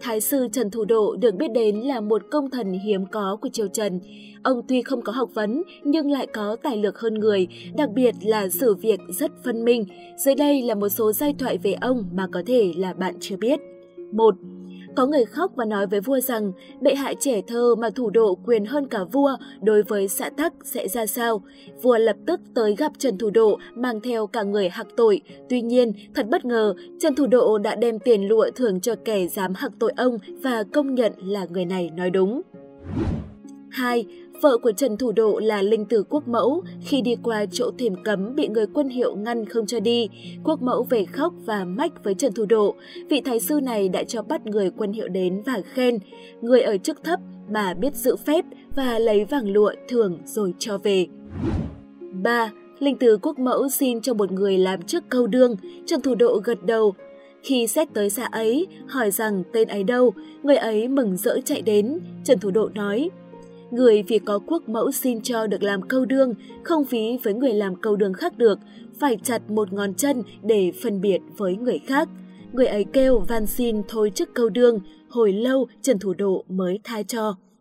Thái sư Trần Thủ Độ được biết đến là một công thần hiếm có của triều Trần. Ông tuy không có học vấn nhưng lại có tài lược hơn người, đặc biệt là xử việc rất phân minh. Dưới đây là một số giai thoại về ông mà có thể là bạn chưa biết. 1. Có người khóc và nói với vua rằng bệ hạ trẻ thơ mà thủ độ quyền hơn cả vua đối với xã tắc sẽ ra sao. Vua lập tức tới gặp Trần Thủ Độ mang theo cả người hạc tội. Tuy nhiên, thật bất ngờ, Trần Thủ Độ đã đem tiền lụa thưởng cho kẻ dám hạc tội ông và công nhận là người này nói đúng. 2. Vợ của Trần Thủ Độ là Linh Tử Quốc Mẫu, khi đi qua chỗ thềm cấm bị người quân hiệu ngăn không cho đi. Quốc Mẫu về khóc và mách với Trần Thủ Độ. Vị thái sư này đã cho bắt người quân hiệu đến và khen. Người ở chức thấp, bà biết giữ phép và lấy vàng lụa thưởng rồi cho về. 3. Linh Tử Quốc Mẫu xin cho một người làm chức câu đương. Trần Thủ Độ gật đầu, khi xét tới xã ấy, hỏi rằng tên ấy đâu, người ấy mừng rỡ chạy đến. Trần Thủ Độ nói, Người vì có quốc mẫu xin cho được làm câu đương, không ví với người làm câu đương khác được, phải chặt một ngón chân để phân biệt với người khác. Người ấy kêu van xin thôi chức câu đương, hồi lâu Trần Thủ Độ mới tha cho.